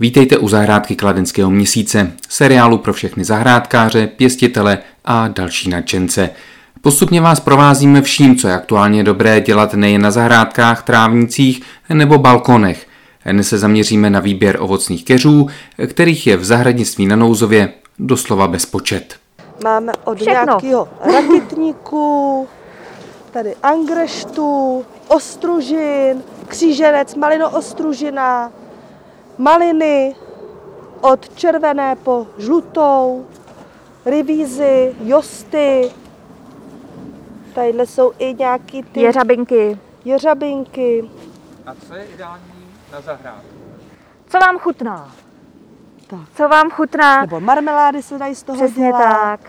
Vítejte u zahrádky Kladenského měsíce, seriálu pro všechny zahrádkáře, pěstitele a další nadšence. Postupně vás provázíme vším, co je aktuálně dobré dělat nejen na zahrádkách, trávnicích nebo balkonech. Dnes se zaměříme na výběr ovocných keřů, kterých je v zahradnictví na Nouzově doslova bezpočet. Máme od Všechno. nějakého rakitníku, tady angreštu, ostružin, kříženec, malino ostružina, maliny od červené po žlutou, rivízy, josty. Tadyhle jsou i nějaký ty Jeřabinky. jeřabinky. A co je ideální na zahrádku? Co vám chutná? Tak. Co vám chutná? Nebo marmelády se dají z toho Přesně dělat. tak.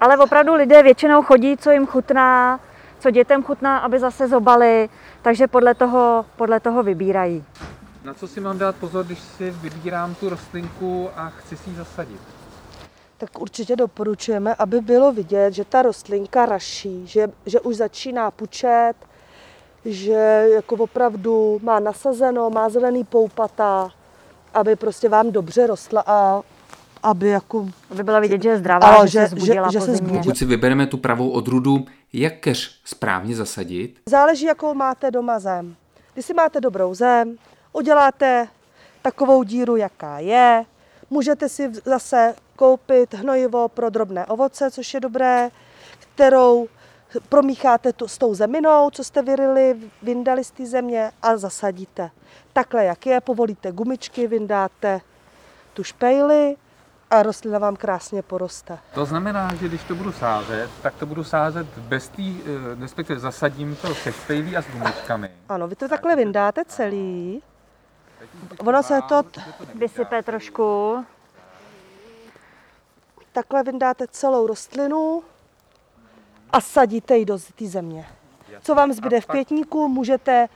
Ale opravdu lidé většinou chodí, co jim chutná, co dětem chutná, aby zase zobali, takže podle toho, podle toho vybírají. Na co si mám dát pozor, když si vybírám tu rostlinku a chci si ji zasadit? tak určitě doporučujeme, aby bylo vidět, že ta rostlinka raší, že, že už začíná pučet, že jako opravdu má nasazeno, má zelený poupata, aby prostě vám dobře rostla a aby jako... Aby byla vidět, že je zdravá, Ano, že, že- se zbudila že- že po se zimě. Pokud si vybereme tu pravou odrůdu, jak keř správně zasadit? Záleží, jakou máte doma zem. Když si máte dobrou zem, uděláte takovou díru, jaká je, můžete si zase koupit hnojivo pro drobné ovoce, což je dobré, kterou promícháte tu, s tou zeminou, co jste vyrili, vyndali z té země a zasadíte. Takhle, jak je, povolíte gumičky, vyndáte tu špejli a rostlina vám krásně poroste. To znamená, že když to budu sázet, tak to budu sázet bez té, eh, respektive zasadím to se špejlí a s gumičkami. Ano, vy to takhle vyndáte celý. Ono se to Vysype trošku. takhle vyndáte celou rostlinu a sadíte ji do té země. Co vám zbyde v květníku, můžete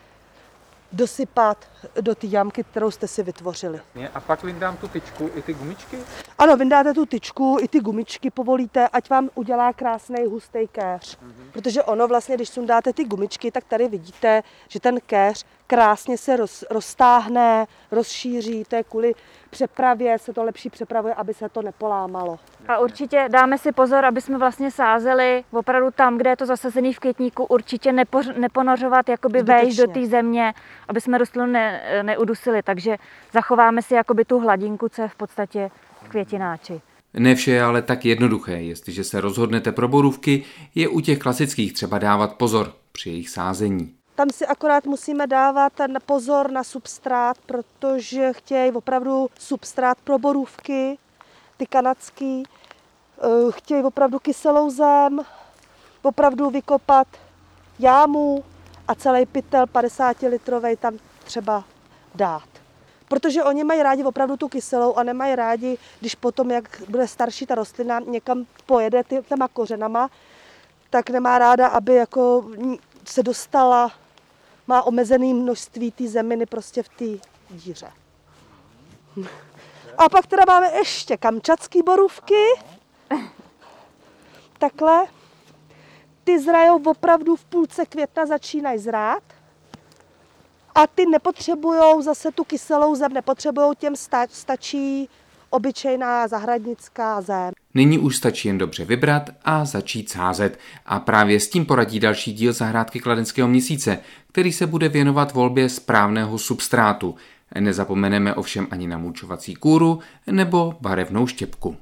dosypat do té jamky, kterou jste si vytvořili. A pak vyndám tu tyčku i ty gumičky. Ano, vyndáte tu tyčku, i ty gumičky povolíte, ať vám udělá krásný hustý kéř. Protože ono vlastně, když sundáte ty gumičky, tak tady vidíte, že ten kéř krásně se roz, roztáhne, rozšíří. To je kvůli přepravě, se to lepší přepravuje, aby se to nepolámalo. A určitě dáme si pozor, aby jsme vlastně sázeli opravdu tam, kde je to zasazený v květníku, určitě nepoř, neponořovat jakoby vejš do té země, aby jsme rostlinu ne, neudusili. Takže zachováme si jakoby tu hladinku, co je v podstatě v květináči. Ne vše je ale tak jednoduché. Jestliže se rozhodnete pro borůvky, je u těch klasických třeba dávat pozor při jejich sázení. Tam si akorát musíme dávat ten pozor na substrát, protože chtějí opravdu substrát pro borůvky, ty kanadský, eh, chtějí opravdu kyselou zem, opravdu vykopat jámu a celý pytel 50 litrový tam třeba dát. Protože oni mají rádi opravdu tu kyselou a nemají rádi, když potom, jak bude starší ta rostlina, někam pojede těma kořenama, tak nemá ráda, aby jako se dostala, má omezené množství té zeminy prostě v té díře. A pak teda máme ještě kamčatský borůvky. Takhle. Ty zrajou opravdu v půlce května začínají zrát. A ty nepotřebují zase tu kyselou zem, nepotřebují těm sta- stačí obyčejná zahradnická zem. Nyní už stačí jen dobře vybrat a začít sázet. A právě s tím poradí další díl zahrádky Kladenského měsíce, který se bude věnovat volbě správného substrátu. Nezapomeneme ovšem ani na mulčovací kůru nebo barevnou štěpku.